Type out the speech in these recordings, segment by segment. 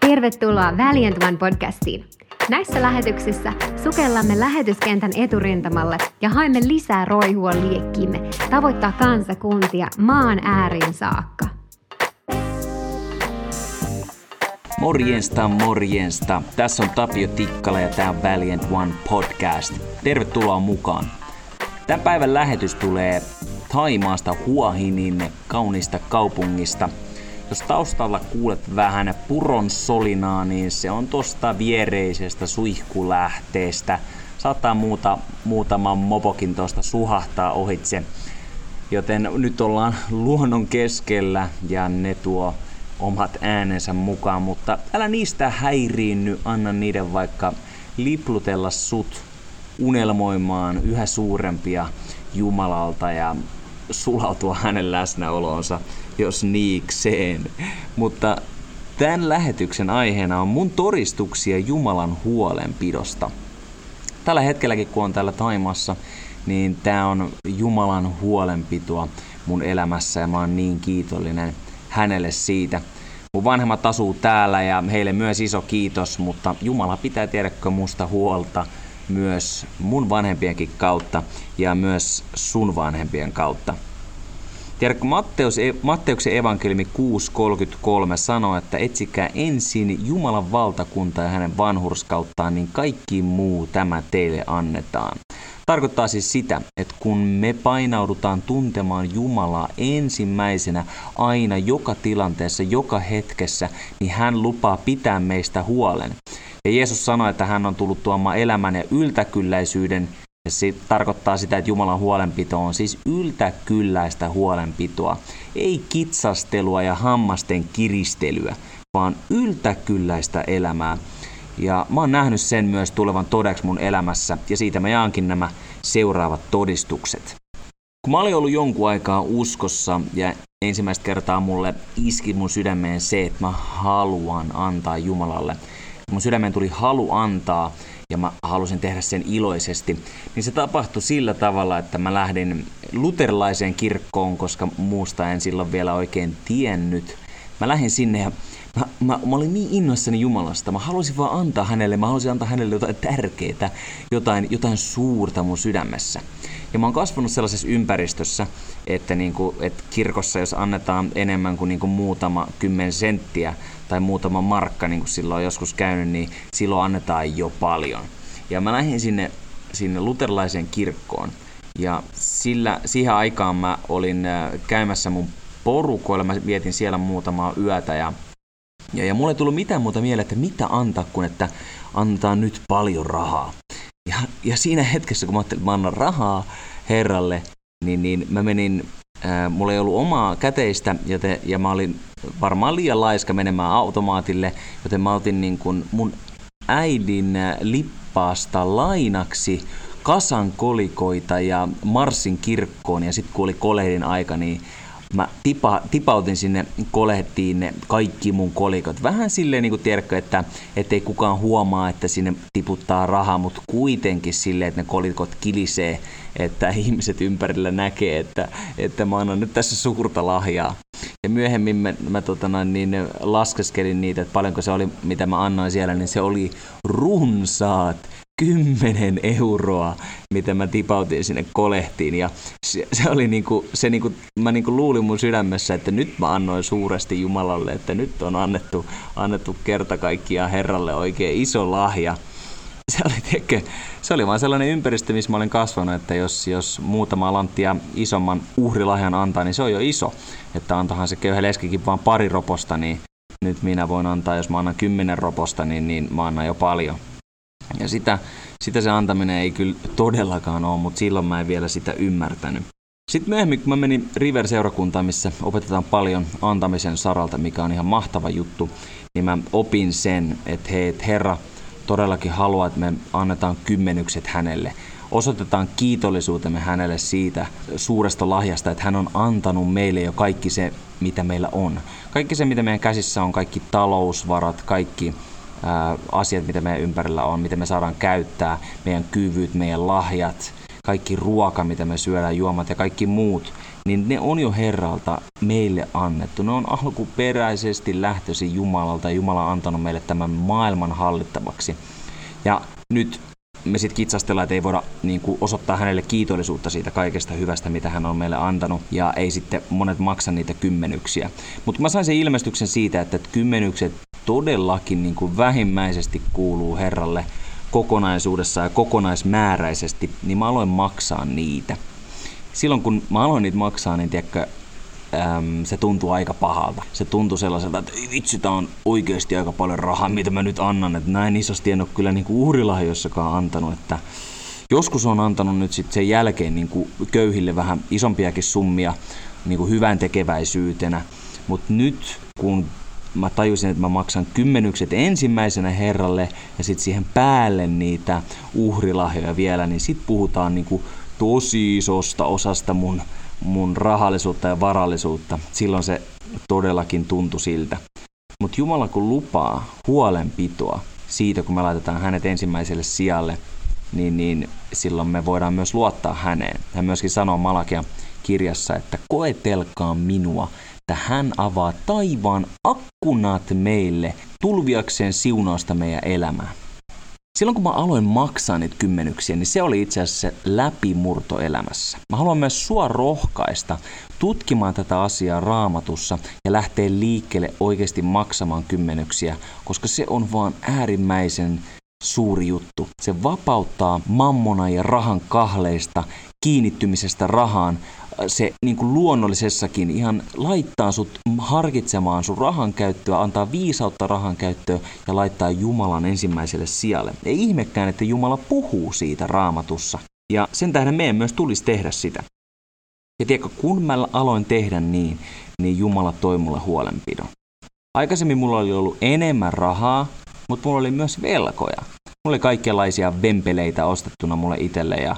Tervetuloa Valiant One podcastiin. Näissä lähetyksissä sukellamme lähetyskentän eturintamalle ja haemme lisää roihua liekkiimme tavoittaa kansakuntia maan ääriin saakka. Morjensta, morjensta. Tässä on Tapio Tikkala ja tämä on Valiant One podcast. Tervetuloa mukaan. Tämän päivän lähetys tulee Taimaasta Huahinin kaunista kaupungista – jos taustalla kuulet vähän puron solinaa, niin se on tosta viereisestä suihkulähteestä. Saattaa muuta, muutama mopokin tuosta suhahtaa ohitse. Joten nyt ollaan luonnon keskellä ja ne tuo omat äänensä mukaan, mutta älä niistä häiriinny, anna niiden vaikka liplutella sut unelmoimaan yhä suurempia Jumalalta ja sulautua hänen läsnäolonsa jos niikseen. Mutta tämän lähetyksen aiheena on mun todistuksia Jumalan huolenpidosta. Tällä hetkelläkin, kun on täällä Taimassa, niin tämä on Jumalan huolenpitoa mun elämässä ja mä oon niin kiitollinen hänelle siitä. Mun vanhemmat asuu täällä ja heille myös iso kiitos, mutta Jumala pitää tiedäkö musta huolta myös mun vanhempienkin kautta ja myös sun vanhempien kautta. Tiedätkö, Matteus, e- Matteuksen evankeliumi 6.33 sanoo, että etsikää ensin Jumalan valtakunta ja hänen vanhurskauttaan, niin kaikki muu tämä teille annetaan. Tarkoittaa siis sitä, että kun me painaudutaan tuntemaan Jumalaa ensimmäisenä aina joka tilanteessa, joka hetkessä, niin hän lupaa pitää meistä huolen. Ja Jeesus sanoi, että hän on tullut tuomaan elämän ja yltäkylläisyyden se tarkoittaa sitä, että Jumalan huolenpito on siis yltäkylläistä huolenpitoa. Ei kitsastelua ja hammasten kiristelyä, vaan yltäkylläistä elämää. Ja mä oon nähnyt sen myös tulevan todeksi mun elämässä, ja siitä mä jaankin nämä seuraavat todistukset. Kun mä olin ollut jonkun aikaa uskossa, ja ensimmäistä kertaa mulle iski mun sydämeen se, että mä haluan antaa Jumalalle. Mun sydämeen tuli halu antaa, ja mä halusin tehdä sen iloisesti, niin se tapahtui sillä tavalla, että mä lähdin luterilaiseen kirkkoon, koska muusta en silloin vielä oikein tiennyt. Mä lähdin sinne ja mä, mä, mä olin niin innoissani Jumalasta. Mä halusin vaan antaa hänelle, mä halusin antaa hänelle jotain tärkeää, jotain, jotain suurta mun sydämessä. Ja mä oon kasvanut sellaisessa ympäristössä, että, niin kuin, että kirkossa jos annetaan enemmän kuin, niin kuin muutama kymmen senttiä tai muutama markka, niin kuin silloin on joskus käynyt, niin silloin annetaan jo paljon. Ja mä lähdin sinne, sinne luterilaiseen kirkkoon. Ja sillä, siihen aikaan mä olin äh, käymässä mun porukoilla, mä vietin siellä muutamaa yötä ja, ja, ja mulle ei tullut mitään muuta mieleen, että mitä antaa kuin että antaa nyt paljon rahaa. Ja, ja siinä hetkessä, kun mä ajattelin, että mä annan rahaa Herralle, niin, niin mä menin, mulla ei ollut omaa käteistä, joten, ja mä olin varmaan liian laiska menemään automaatille, joten mä otin niin kun mun äidin lippaasta lainaksi kasan kolikoita ja marssin kirkkoon, ja sitten kun oli kolehdin aika, niin mä tipa, tipautin sinne kolehtiin ne kaikki mun kolikot. Vähän silleen niin kuin tiedätkö, että ei kukaan huomaa, että sinne tiputtaa rahaa, mutta kuitenkin silleen, että ne kolikot kilisee, että ihmiset ympärillä näkee, että, että mä annan nyt tässä suurta lahjaa. Ja myöhemmin mä, mä tota noin, niin laskeskelin niitä, että paljonko se oli, mitä mä annoin siellä, niin se oli runsaat 10 euroa, mitä mä tipautin sinne kolehtiin. Ja se, se oli niinku, se niinku, mä niinku luulin mun sydämessä, että nyt mä annoin suuresti Jumalalle, että nyt on annettu, annettu kerta kaikkiaan Herralle oikein iso lahja. Se oli, tiedätkö, se oli vaan sellainen ympäristö, missä mä olin kasvanut, että jos, jos muutama lanttia isomman uhrilahjan antaa, niin se on jo iso. Että antahan se köyhä leskikin vaan pari roposta, niin nyt minä voin antaa, jos mä annan kymmenen roposta, niin, niin mä annan jo paljon. Ja sitä, sitä se antaminen ei kyllä todellakaan ole, mutta silloin mä en vielä sitä ymmärtänyt. Sitten myöhemmin, kun mä menin River-seurakuntaan, missä opetetaan paljon antamisen saralta, mikä on ihan mahtava juttu, niin mä opin sen, että hei, että Herra todellakin haluaa, että me annetaan kymmenykset hänelle. Osoitetaan kiitollisuutemme hänelle siitä suuresta lahjasta, että hän on antanut meille jo kaikki se, mitä meillä on. Kaikki se, mitä meidän käsissä on, kaikki talousvarat, kaikki asiat, mitä meidän ympärillä on, miten me saadaan käyttää, meidän kyvyt, meidän lahjat, kaikki ruoka, mitä me syödään, juomat ja kaikki muut, niin ne on jo Herralta meille annettu. Ne on alkuperäisesti lähtöisin Jumalalta ja Jumala on antanut meille tämän maailman hallittavaksi. Ja nyt me sitten kitsastellaan, että ei voida niin kuin, osoittaa hänelle kiitollisuutta siitä kaikesta hyvästä, mitä hän on meille antanut, ja ei sitten monet maksa niitä kymmenyksiä. Mutta mä sain sen ilmestyksen siitä, että kymmenykset todellakin niin kuin vähimmäisesti kuuluu Herralle kokonaisuudessa ja kokonaismääräisesti, niin mä aloin maksaa niitä. Silloin kun mä aloin niitä maksaa, niin tiedätkö, äm, se tuntuu aika pahalta. Se tuntuu sellaiselta, että vitsi, tää on oikeasti aika paljon rahaa, mitä mä nyt annan. Että näin isosti en ole kyllä niinku uhrilahjossakaan antanut. Että joskus on antanut nyt sitten sen jälkeen niinku köyhille vähän isompiakin summia niinku hyvän tekeväisyytenä. Mutta nyt kun mä tajusin, että mä maksan kymmenykset ensimmäisenä herralle ja sitten siihen päälle niitä uhrilahjoja vielä, niin sitten puhutaan niinku tosi isosta osasta mun mun rahallisuutta ja varallisuutta. Silloin se todellakin tuntui siltä. Mutta Jumala kun lupaa huolenpitoa siitä, kun me laitetaan hänet ensimmäiselle sijalle, niin, niin silloin me voidaan myös luottaa häneen. Hän myöskin sanoo Malakia kirjassa, että koetelkaa minua, että hän avaa taivaan akkunat meille tulviakseen siunausta meidän elämään. Silloin kun mä aloin maksaa niitä kymmenyksiä, niin se oli itse asiassa läpimurto elämässä. Mä haluan myös sua rohkaista tutkimaan tätä asiaa raamatussa ja lähteä liikkeelle oikeasti maksamaan kymmenyksiä, koska se on vaan äärimmäisen suuri juttu. Se vapauttaa mammona ja rahan kahleista, kiinnittymisestä rahaan, se niin kuin luonnollisessakin ihan laittaa sut harkitsemaan sun rahan käyttöä, antaa viisautta rahan käyttöön ja laittaa Jumalan ensimmäiselle sijalle. Ei ihmekään, että Jumala puhuu siitä raamatussa. Ja sen tähden meidän myös tulisi tehdä sitä. Ja tiedätkö, kun mä aloin tehdä niin, niin Jumala toi mulle huolenpidon. Aikaisemmin mulla oli ollut enemmän rahaa, mutta mulla oli myös velkoja. Mulla oli kaikenlaisia vempeleitä ostettuna mulle itselle ja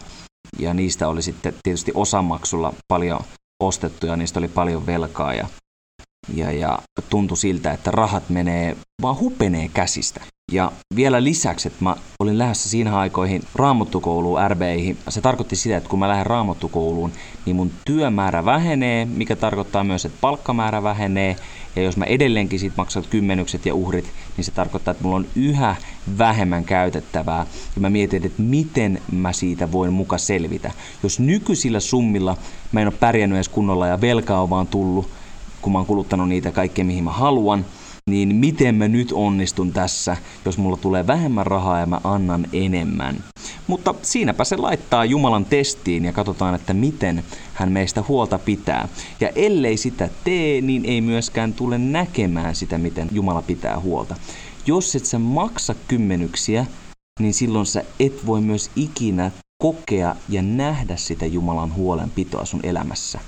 ja niistä oli sitten tietysti osamaksulla paljon ostettu ja niistä oli paljon velkaa ja, ja, ja tuntui siltä, että rahat menee, vaan hupenee käsistä. Ja vielä lisäksi, että mä olin lähdössä siinä aikoihin raamottukouluun RBihin. Se tarkoitti sitä, että kun mä lähden raamottukouluun, niin mun työmäärä vähenee, mikä tarkoittaa myös, että palkkamäärä vähenee. Ja jos mä edelleenkin siitä maksat kymmenykset ja uhrit, niin se tarkoittaa, että mulla on yhä vähemmän käytettävää. Ja mä mietin, että miten mä siitä voin muka selvitä. Jos nykyisillä summilla mä en ole pärjännyt edes kunnolla ja velkaa on vaan tullut, kun mä oon kuluttanut niitä kaikkea mihin mä haluan, niin miten mä nyt onnistun tässä, jos mulla tulee vähemmän rahaa ja mä annan enemmän. Mutta siinäpä se laittaa Jumalan testiin ja katsotaan, että miten hän meistä huolta pitää. Ja ellei sitä tee, niin ei myöskään tule näkemään sitä, miten Jumala pitää huolta. Jos et sä maksa kymmenyksiä, niin silloin sä et voi myös ikinä kokea ja nähdä sitä Jumalan huolenpitoa sun elämässä.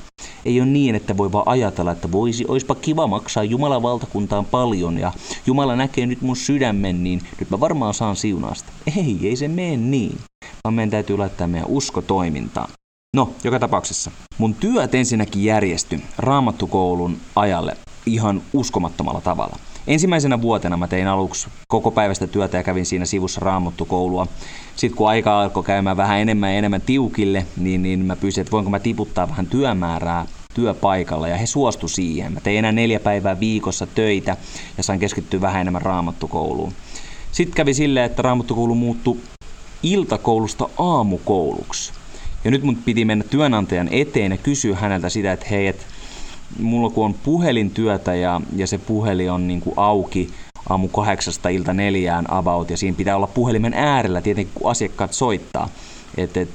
Ei ole niin, että voi vaan ajatella, että voisi, oispa kiva maksaa Jumalan valtakuntaan paljon ja Jumala näkee nyt mun sydämen, niin nyt mä varmaan saan siunasta. Ei, ei se mene niin. Vaan meidän täytyy laittaa meidän usko toimintaan. No, joka tapauksessa. Mun työt ensinnäkin järjesty raamattukoulun ajalle ihan uskomattomalla tavalla. Ensimmäisenä vuotena mä tein aluksi koko päivästä työtä ja kävin siinä sivussa raamuttukoulua. Sitten kun aika alkoi käymään vähän enemmän ja enemmän tiukille, niin, niin mä pyysin, että voinko mä tiputtaa vähän työmäärää työpaikalla ja he suostu siihen. Mä tein enää neljä päivää viikossa töitä ja sain keskittyä vähän enemmän raamattukouluun. Sitten kävi silleen, että raamattukoulu muuttui iltakoulusta aamukouluksi. Ja nyt mun piti mennä työnantajan eteen ja kysyä häneltä sitä, että hei, että mulla kun on puhelintyötä ja, ja se puhelin on niin kuin auki aamu kahdeksasta ilta neljään about ja siinä pitää olla puhelimen äärellä tietenkin kun asiakkaat soittaa. Että et,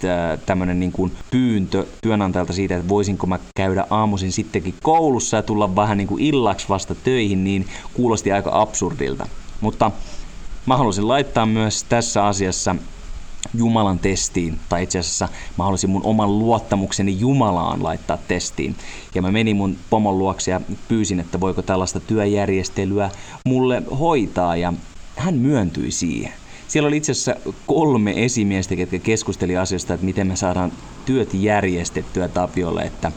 tämmöinen niin kuin pyyntö työnantajalta siitä, että voisinko mä käydä aamuisin sittenkin koulussa ja tulla vähän niin kuin illaksi vasta töihin, niin kuulosti aika absurdilta. Mutta mä halusin laittaa myös tässä asiassa Jumalan testiin, tai itse asiassa mä halusin mun oman luottamukseni Jumalaan laittaa testiin. Ja mä menin mun pomon luokse ja pyysin, että voiko tällaista työjärjestelyä mulle hoitaa, ja hän myöntyi siihen. Siellä oli itse asiassa kolme esimiestä, ketkä keskusteli asiasta, että miten me saadaan työt järjestettyä Tapiolle, että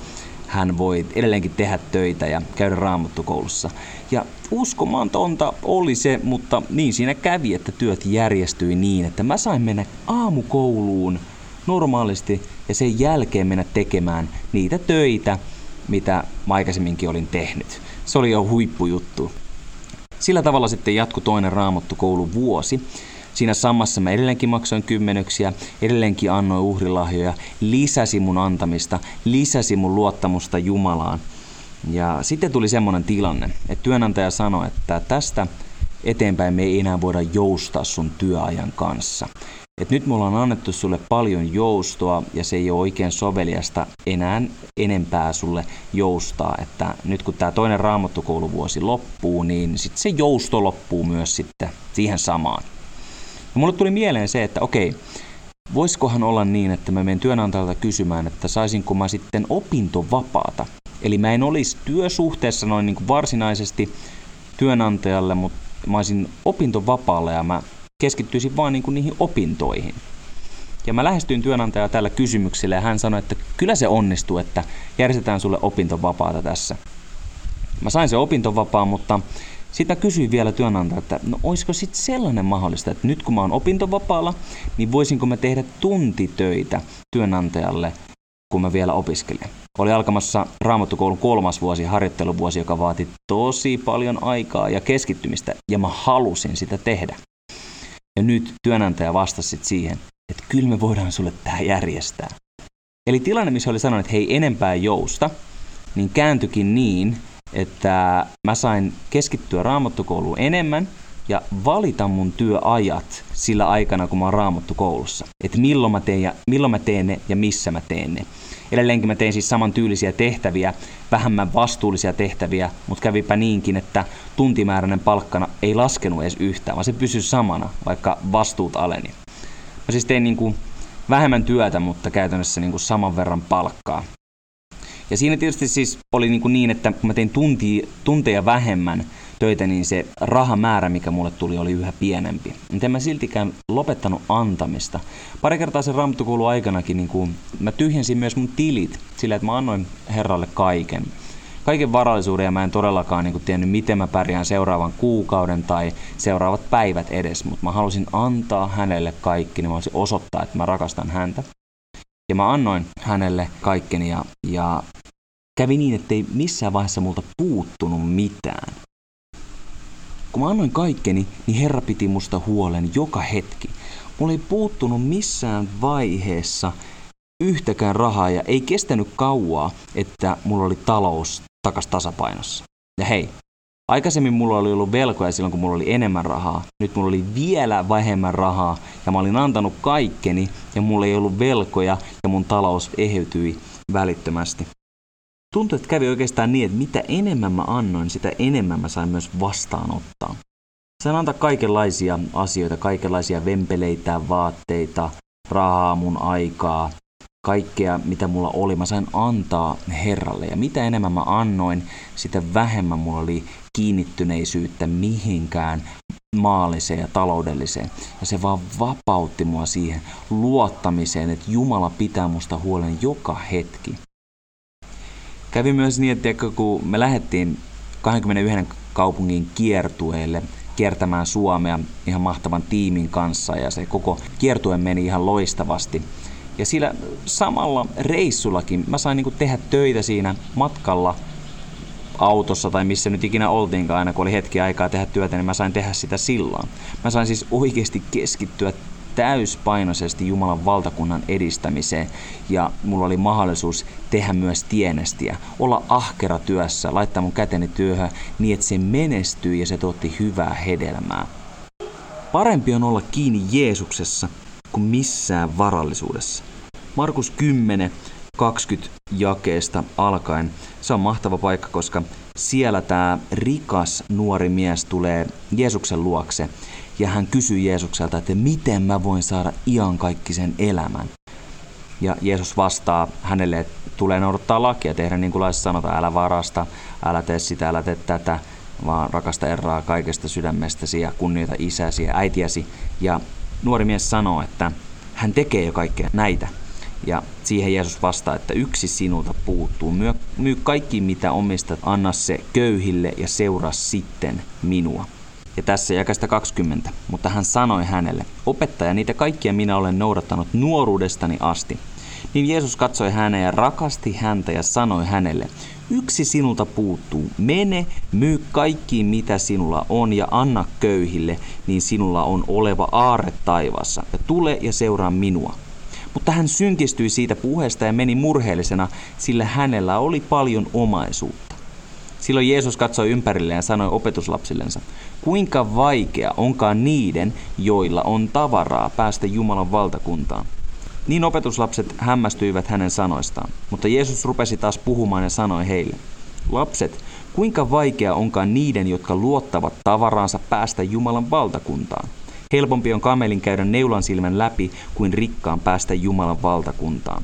hän voi edelleenkin tehdä töitä ja käydä raamuttukoulussa. Ja uskomatonta oli se, mutta niin siinä kävi, että työt järjestyi niin, että mä sain mennä aamukouluun normaalisti ja sen jälkeen mennä tekemään niitä töitä, mitä mä aikaisemminkin olin tehnyt. Se oli jo huippujuttu. Sillä tavalla sitten jatkui toinen raamattukoulu vuosi. Siinä samassa mä edelleenkin maksoin kymmenyksiä, edelleenkin annoin uhrilahjoja, lisäsi mun antamista, lisäsi mun luottamusta Jumalaan. Ja sitten tuli semmoinen tilanne, että työnantaja sanoi, että tästä eteenpäin me ei enää voida joustaa sun työajan kanssa. Et nyt mulla on annettu sulle paljon joustoa ja se ei ole oikein soveliasta enää enempää sulle joustaa. Että nyt kun tämä toinen raamattukouluvuosi loppuu, niin sitten se jousto loppuu myös sitten siihen samaan. Ja mulle tuli mieleen se, että okei, voisikohan olla niin, että mä menen työnantajalta kysymään, että saisinko mä sitten opintovapaata. Eli mä en olisi työsuhteessa noin niin kuin varsinaisesti työnantajalle, mutta mä olisin opintovapaalla ja mä keskittyisin vain niin kuin niihin opintoihin. Ja mä lähestyin työnantajaa tällä kysymyksellä ja hän sanoi, että kyllä se onnistuu, että järjestetään sulle opintovapaata tässä. Mä sain se opintovapaa, mutta sitä kysyin vielä työnantaja, että no olisiko sitten sellainen mahdollista, että nyt kun mä oon opintovapaalla, niin voisinko mä tehdä tuntitöitä työnantajalle, kun mä vielä opiskelen. Oli alkamassa raamattukoulun kolmas vuosi, harjoitteluvuosi, joka vaati tosi paljon aikaa ja keskittymistä, ja mä halusin sitä tehdä. Ja nyt työnantaja vastasi siihen, että kyllä me voidaan sulle tämä järjestää. Eli tilanne, missä oli sanonut, että hei enempää jousta, niin kääntyikin niin, että mä sain keskittyä raamattukouluun enemmän ja valita mun työajat sillä aikana, kun mä oon raamattu koulussa. Että milloin mä teen, ja, milloin mä teen ne ja missä mä teen ne. Edelleenkin mä tein siis samantyylisiä tehtäviä, vähemmän vastuullisia tehtäviä, mutta kävipä niinkin, että tuntimääräinen palkkana ei laskenut edes yhtään, vaan se pysyi samana, vaikka vastuut aleni. Mä siis tein niin kuin vähemmän työtä, mutta käytännössä niin kuin saman verran palkkaa. Ja siinä tietysti siis oli niin, kuin niin että kun mä tein tunti, tunteja vähemmän töitä, niin se rahamäärä, mikä mulle tuli, oli yhä pienempi. Mutta en mä siltikään lopettanut antamista. Pari kertaa sen raamattokoulun aikanakin niin kuin, mä tyhjensin myös mun tilit sillä, että mä annoin Herralle kaiken. Kaiken varallisuuden ja mä en todellakaan niin kuin, tiennyt, miten mä pärjään seuraavan kuukauden tai seuraavat päivät edes, mutta mä halusin antaa hänelle kaikki, niin mä halusin osoittaa, että mä rakastan häntä. Ja mä annoin hänelle kaikkeni ja, ja kävi niin, ettei missään vaiheessa multa puuttunut mitään. Kun mä annoin kaikkeni, niin Herra piti musta huolen joka hetki. Mulla ei puuttunut missään vaiheessa yhtäkään rahaa ja ei kestänyt kauaa, että mulla oli talous takas tasapainossa. Ja hei, aikaisemmin mulla oli ollut velkoja silloin, kun mulla oli enemmän rahaa. Nyt mulla oli vielä vähemmän rahaa ja mä olin antanut kaikkeni ja mulla ei ollut velkoja ja mun talous eheytyi välittömästi tuntui, että kävi oikeastaan niin, että mitä enemmän mä annoin, sitä enemmän mä sain myös vastaanottaa. Sain antaa kaikenlaisia asioita, kaikenlaisia vempeleitä, vaatteita, rahaa, mun aikaa, kaikkea mitä mulla oli, mä sain antaa Herralle. Ja mitä enemmän mä annoin, sitä vähemmän mulla oli kiinnittyneisyyttä mihinkään maalliseen ja taloudelliseen. Ja se vaan vapautti mua siihen luottamiseen, että Jumala pitää musta huolen joka hetki. Kävi myös niin, että kun me lähdettiin 21 kaupungin kiertueelle kiertämään Suomea ihan mahtavan tiimin kanssa ja se koko kiertue meni ihan loistavasti. Ja sillä samalla reissullakin mä sain niin tehdä töitä siinä matkalla autossa tai missä nyt ikinä oltiinkaan aina, kun oli hetki aikaa tehdä työtä, niin mä sain tehdä sitä silloin. Mä sain siis oikeasti keskittyä täyspainoisesti Jumalan valtakunnan edistämiseen ja mulla oli mahdollisuus tehdä myös tienestiä, olla ahkera työssä, laittaa mun käteni työhön niin, että se menestyy ja se tuotti hyvää hedelmää. Parempi on olla kiinni Jeesuksessa kuin missään varallisuudessa. Markus 10, 20 jakeesta alkaen. Se on mahtava paikka, koska siellä tämä rikas nuori mies tulee Jeesuksen luokse ja hän kysyy Jeesukselta, että miten mä voin saada iankaikkisen elämän. Ja Jeesus vastaa hänelle, että tulee noudattaa lakia, tehdä niin kuin laissa sanotaan, älä varasta, älä tee sitä, älä tee tätä, vaan rakasta Herraa kaikesta sydämestäsi ja kunnioita isäsi ja äitiäsi. Ja nuori mies sanoo, että hän tekee jo kaikkea näitä. Ja siihen Jeesus vastaa, että yksi sinulta puuttuu. Myy kaikki mitä omistat, anna se köyhille ja seuraa sitten minua. Ja tässä jakasta 20. Mutta hän sanoi hänelle, opettaja, niitä kaikkia minä olen noudattanut nuoruudestani asti. Niin Jeesus katsoi häneen ja rakasti häntä ja sanoi hänelle, yksi sinulta puuttuu, mene, myy kaikki mitä sinulla on ja anna köyhille, niin sinulla on oleva aarre taivassa, ja tule ja seuraa minua. Mutta hän synkistyi siitä puheesta ja meni murheellisena, sillä hänellä oli paljon omaisuutta. Silloin Jeesus katsoi ympärilleen ja sanoi opetuslapsillensa, kuinka vaikea onkaan niiden, joilla on tavaraa päästä Jumalan valtakuntaan. Niin opetuslapset hämmästyivät hänen sanoistaan, mutta Jeesus rupesi taas puhumaan ja sanoi heille, Lapset, kuinka vaikea onkaan niiden, jotka luottavat tavaraansa päästä Jumalan valtakuntaan. Helpompi on kamelin käydä neulan silmän läpi kuin rikkaan päästä Jumalan valtakuntaan.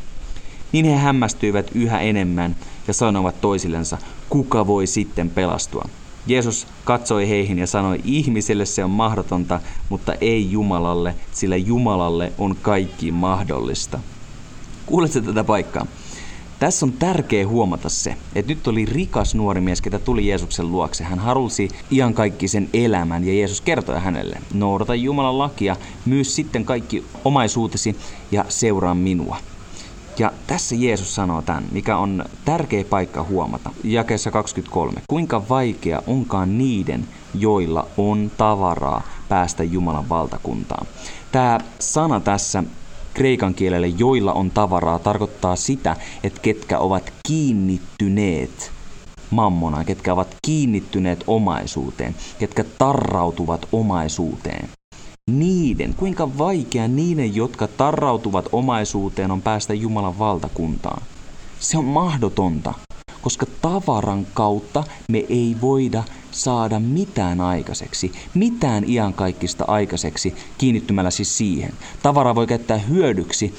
Niin he hämmästyivät yhä enemmän ja sanoivat toisillensa, kuka voi sitten pelastua. Jeesus katsoi heihin ja sanoi, ihmiselle se on mahdotonta, mutta ei Jumalalle, sillä Jumalalle on kaikki mahdollista. Kuuletko tätä paikkaa? Tässä on tärkeä huomata se, että nyt oli rikas nuori mies, ketä tuli Jeesuksen luokse. Hän halusi sen elämän ja Jeesus kertoi hänelle, noudata Jumalan lakia, myy sitten kaikki omaisuutesi ja seuraa minua. Ja tässä Jeesus sanoo tämän, mikä on tärkeä paikka huomata. Jakeessa 23. Kuinka vaikea onkaan niiden, joilla on tavaraa päästä Jumalan valtakuntaan. Tämä sana tässä kreikan kielelle, joilla on tavaraa, tarkoittaa sitä, että ketkä ovat kiinnittyneet mammonaan, ketkä ovat kiinnittyneet omaisuuteen, ketkä tarrautuvat omaisuuteen niiden, kuinka vaikea niiden, jotka tarrautuvat omaisuuteen, on päästä Jumalan valtakuntaan. Se on mahdotonta, koska tavaran kautta me ei voida saada mitään aikaiseksi, mitään iankaikkista aikaiseksi, kiinnittymällä siis siihen. Tavara voi käyttää hyödyksi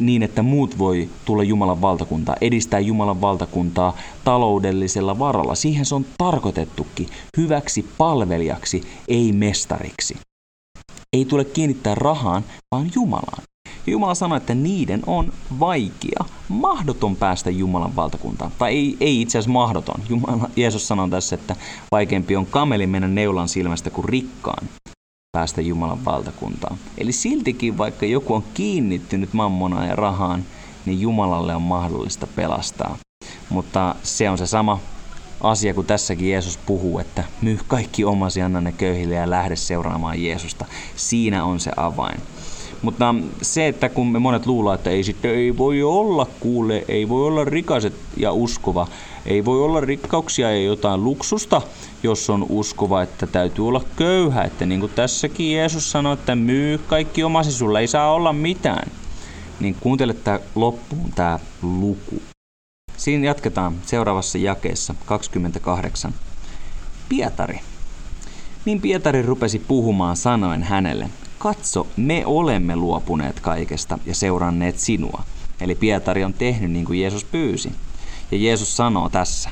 niin, että muut voi tulla Jumalan valtakuntaa, edistää Jumalan valtakuntaa taloudellisella varalla. Siihen se on tarkoitettukin, hyväksi palvelijaksi, ei mestariksi ei tule kiinnittää rahaan, vaan Jumalaan. Jumala sanoi, että niiden on vaikea, mahdoton päästä Jumalan valtakuntaan. Tai ei, ei itse asiassa mahdoton. Jumala, Jeesus sanoi tässä, että vaikeampi on kameli mennä neulan silmästä kuin rikkaan päästä Jumalan valtakuntaan. Eli siltikin, vaikka joku on kiinnittynyt mammonaan ja rahaan, niin Jumalalle on mahdollista pelastaa. Mutta se on se sama asia, kun tässäkin Jeesus puhuu, että myy kaikki omasi, anna ne köyhille ja lähde seuraamaan Jeesusta. Siinä on se avain. Mutta se, että kun me monet luullaan, että ei sitten ei voi olla kuule, ei voi olla rikaset ja uskova, ei voi olla rikkauksia ja jotain luksusta, jos on uskova, että täytyy olla köyhä. Että niin kuin tässäkin Jeesus sanoi, että myy kaikki omasi, sulla ei saa olla mitään. Niin kuuntele tämä loppuun tämä luku. Siinä jatketaan seuraavassa jakeessa 28. Pietari. Niin Pietari rupesi puhumaan sanoen hänelle, katso, me olemme luopuneet kaikesta ja seuranneet sinua. Eli Pietari on tehnyt niin kuin Jeesus pyysi. Ja Jeesus sanoo tässä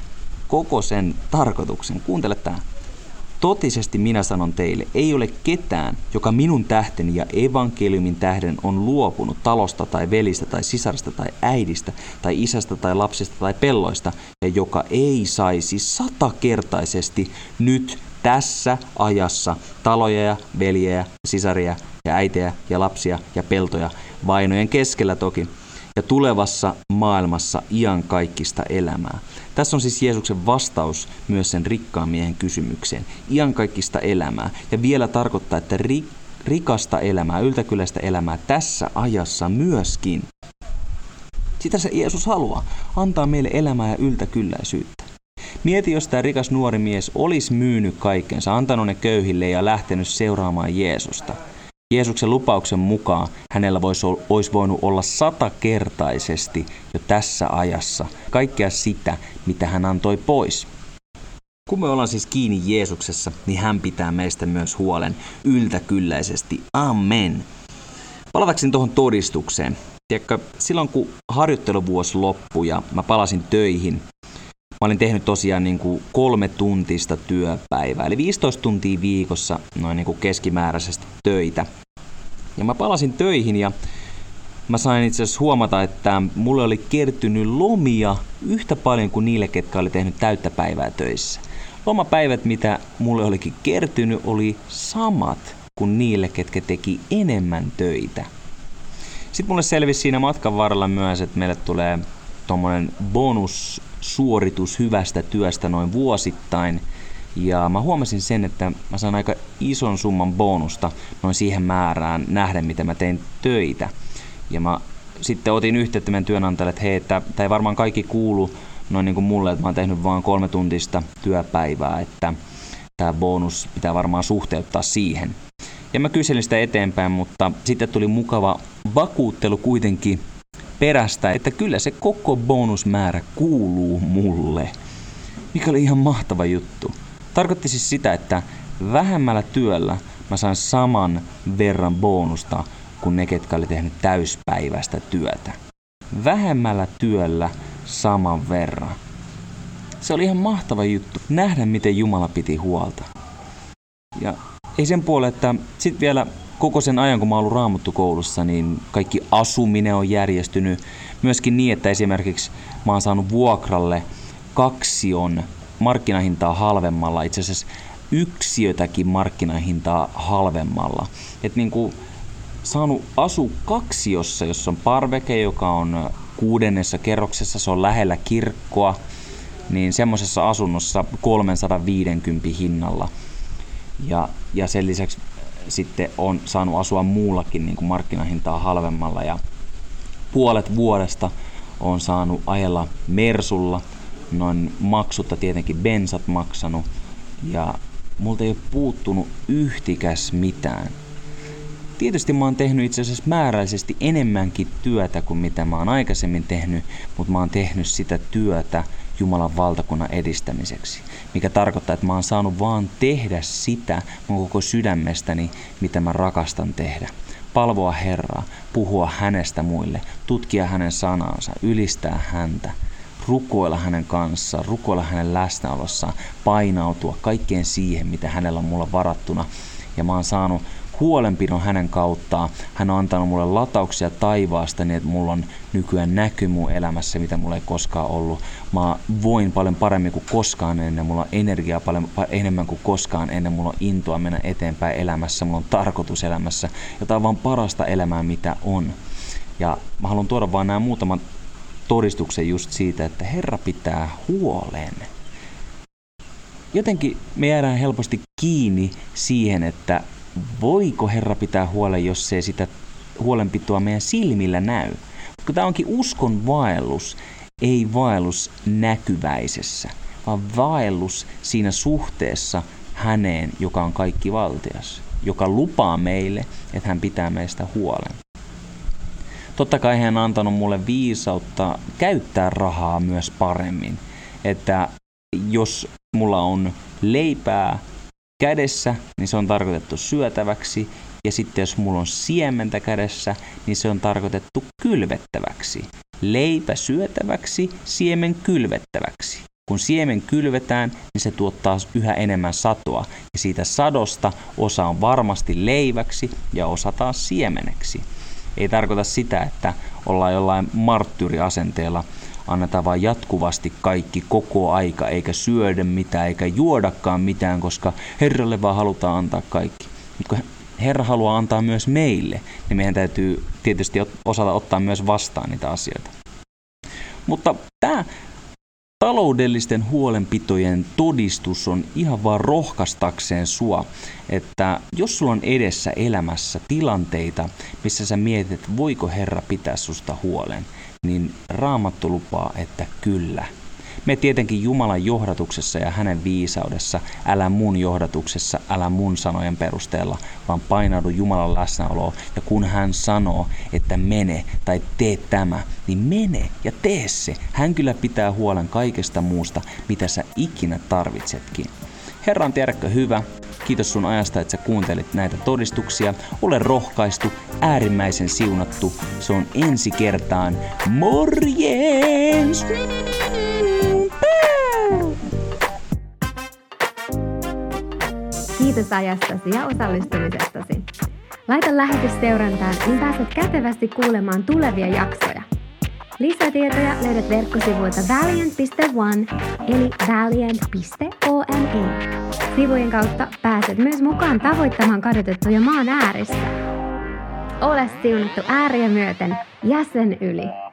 koko sen tarkoituksen. Kuuntele tämä. Totisesti minä sanon teille, ei ole ketään, joka minun tähteni ja evankeliumin tähden on luopunut talosta tai velistä tai sisarista tai äidistä tai isästä tai lapsista tai pelloista ja joka ei saisi satakertaisesti nyt tässä ajassa taloja ja veljejä, sisaria ja äitejä ja lapsia ja peltoja, vainojen keskellä toki, ja tulevassa maailmassa iankaikkista elämää. Tässä on siis Jeesuksen vastaus myös sen rikkaan miehen kysymykseen. Iankaikkista elämää. Ja vielä tarkoittaa, että ri, rikasta elämää, yltäkyläistä elämää tässä ajassa myöskin. Sitä se Jeesus haluaa. Antaa meille elämää ja yltäkylläisyyttä. Mieti, jos tämä rikas nuori mies olisi myynyt kaikkensa, antanut ne köyhille ja lähtenyt seuraamaan Jeesusta. Jeesuksen lupauksen mukaan hänellä voisi, olisi voinut olla satakertaisesti jo tässä ajassa kaikkea sitä, mitä hän antoi pois. Kun me ollaan siis kiinni Jeesuksessa, niin hän pitää meistä myös huolen yltäkylläisesti. Amen. Palatakseni tuohon todistukseen. Tiedätkö, silloin kun harjoitteluvuosi loppui ja mä palasin töihin, Mä olin tehnyt tosiaan niin kuin kolme tuntista työpäivää, eli 15 tuntia viikossa noin niin kuin keskimääräisesti töitä. Ja mä palasin töihin ja mä sain itse asiassa huomata, että mulle oli kertynyt lomia yhtä paljon kuin niille, ketkä oli tehnyt täyttä päivää töissä. Lomapäivät, mitä mulle olikin kertynyt, oli samat kuin niille, ketkä teki enemmän töitä. Sitten mulle selvisi siinä matkan varrella myös, että meille tulee tuommoinen bonussuoritus hyvästä työstä noin vuosittain. Ja mä huomasin sen, että mä saan aika ison summan bonusta noin siihen määrään nähden, miten mä tein töitä. Ja mä sitten otin yhteyttä meidän työnantajalle, että hei, että tämä ei varmaan kaikki kuulu noin niin kuin mulle, että mä oon tehnyt vain kolme tuntista työpäivää, että tämä bonus pitää varmaan suhteuttaa siihen. Ja mä kyselin sitä eteenpäin, mutta sitten tuli mukava vakuuttelu kuitenkin perästä, että kyllä se koko bonusmäärä kuuluu mulle. Mikä oli ihan mahtava juttu. Tarkoitti siis sitä, että vähemmällä työllä mä sain saman verran bonusta kuin ne, ketkä oli tehnyt täyspäiväistä työtä. Vähemmällä työllä saman verran. Se oli ihan mahtava juttu nähdä, miten Jumala piti huolta. Ja ei sen puolelle, että sitten vielä koko sen ajan, kun mä oon ollut raamuttu koulussa, niin kaikki asuminen on järjestynyt. Myöskin niin, että esimerkiksi mä oon saanut vuokralle kaksion markkinahintaa halvemmalla, itse asiassa yksiötäkin markkinahintaa halvemmalla. Et niin kuin saanut asu kaksiossa, jossa on parveke, joka on kuudennessa kerroksessa, se on lähellä kirkkoa, niin semmoisessa asunnossa 350 hinnalla. Ja, ja sen lisäksi sitten on saanut asua muullakin niin kuin markkinahintaa halvemmalla. Ja puolet vuodesta on saanut ajella Mersulla, noin maksutta tietenkin bensat maksanut. Ja multa ei ole puuttunut yhtikäs mitään. Tietysti mä oon tehnyt itse asiassa määräisesti enemmänkin työtä kuin mitä mä oon aikaisemmin tehnyt, mutta mä oon tehnyt sitä työtä Jumalan valtakunnan edistämiseksi. Mikä tarkoittaa, että mä oon saanut vaan tehdä sitä mun koko sydämestäni, mitä mä rakastan tehdä. Palvoa Herraa, puhua hänestä muille, tutkia hänen sanansa, ylistää häntä, rukoilla hänen kanssaan, rukoilla hänen läsnäolossaan, painautua kaikkeen siihen, mitä hänellä on mulla varattuna. Ja mä oon saanut huolenpidon hänen kauttaan. Hän on antanut mulle latauksia taivaasta niin, että mulla on nykyään näky mun elämässä, mitä mulla ei koskaan ollut. Mä voin paljon paremmin kuin koskaan ennen, mulla on energiaa paljon enemmän kuin koskaan ennen, mulla on intoa mennä eteenpäin elämässä, mulla on tarkoitus elämässä, jota on vaan parasta elämää, mitä on. Ja mä haluan tuoda vaan nämä muutaman todistuksen just siitä, että Herra pitää huolen. Jotenkin me jäädään helposti kiinni siihen, että voiko Herra pitää huolen, jos se sitä huolenpitoa meidän silmillä näy. Kun tämä onkin uskon vaellus, ei vaellus näkyväisessä, vaan vaellus siinä suhteessa häneen, joka on kaikki valtias, joka lupaa meille, että hän pitää meistä huolen. Totta kai hän on antanut mulle viisautta käyttää rahaa myös paremmin. Että jos mulla on leipää kädessä, niin se on tarkoitettu syötäväksi. Ja sitten jos mulla on siementä kädessä, niin se on tarkoitettu kylvettäväksi. Leipä syötäväksi, siemen kylvettäväksi. Kun siemen kylvetään, niin se tuottaa yhä enemmän satoa. Ja siitä sadosta osa on varmasti leiväksi ja osa taas siemeneksi. Ei tarkoita sitä, että ollaan jollain marttyriasenteella annetaan vaan jatkuvasti kaikki koko aika, eikä syödä mitään, eikä juodakaan mitään, koska Herralle vaan halutaan antaa kaikki. Mutta kun Herra haluaa antaa myös meille, niin meidän täytyy tietysti osata ottaa myös vastaan niitä asioita. Mutta tämä taloudellisten huolenpitojen todistus on ihan vaan rohkastakseen sua, että jos sulla on edessä elämässä tilanteita, missä sä mietit, voiko Herra pitää susta huolen, niin raamattu lupaa, että kyllä. Me tietenkin Jumalan johdatuksessa ja hänen viisaudessa, älä mun johdatuksessa, älä mun sanojen perusteella, vaan painaudu Jumalan läsnäoloon. Ja kun hän sanoo, että mene tai tee tämä, niin mene ja tee se. Hän kyllä pitää huolen kaikesta muusta, mitä sä ikinä tarvitsetkin. Herran tiedätkö hyvä, Kiitos sun ajasta, että sä kuuntelit näitä todistuksia. Ole rohkaistu, äärimmäisen siunattu. Se on ensi kertaan. Morjens! Kiitos ajastasi ja osallistumisestasi. Laita lähetys seurantaan, niin pääset kätevästi kuulemaan tulevia jaksoja. Lisätietoja löydät verkkosivuilta valiant.one eli valiant.one. Sivujen kautta pääset myös mukaan tavoittamaan kadotettuja maan ääressä. ole siunattu ääriä myöten jäsen yli.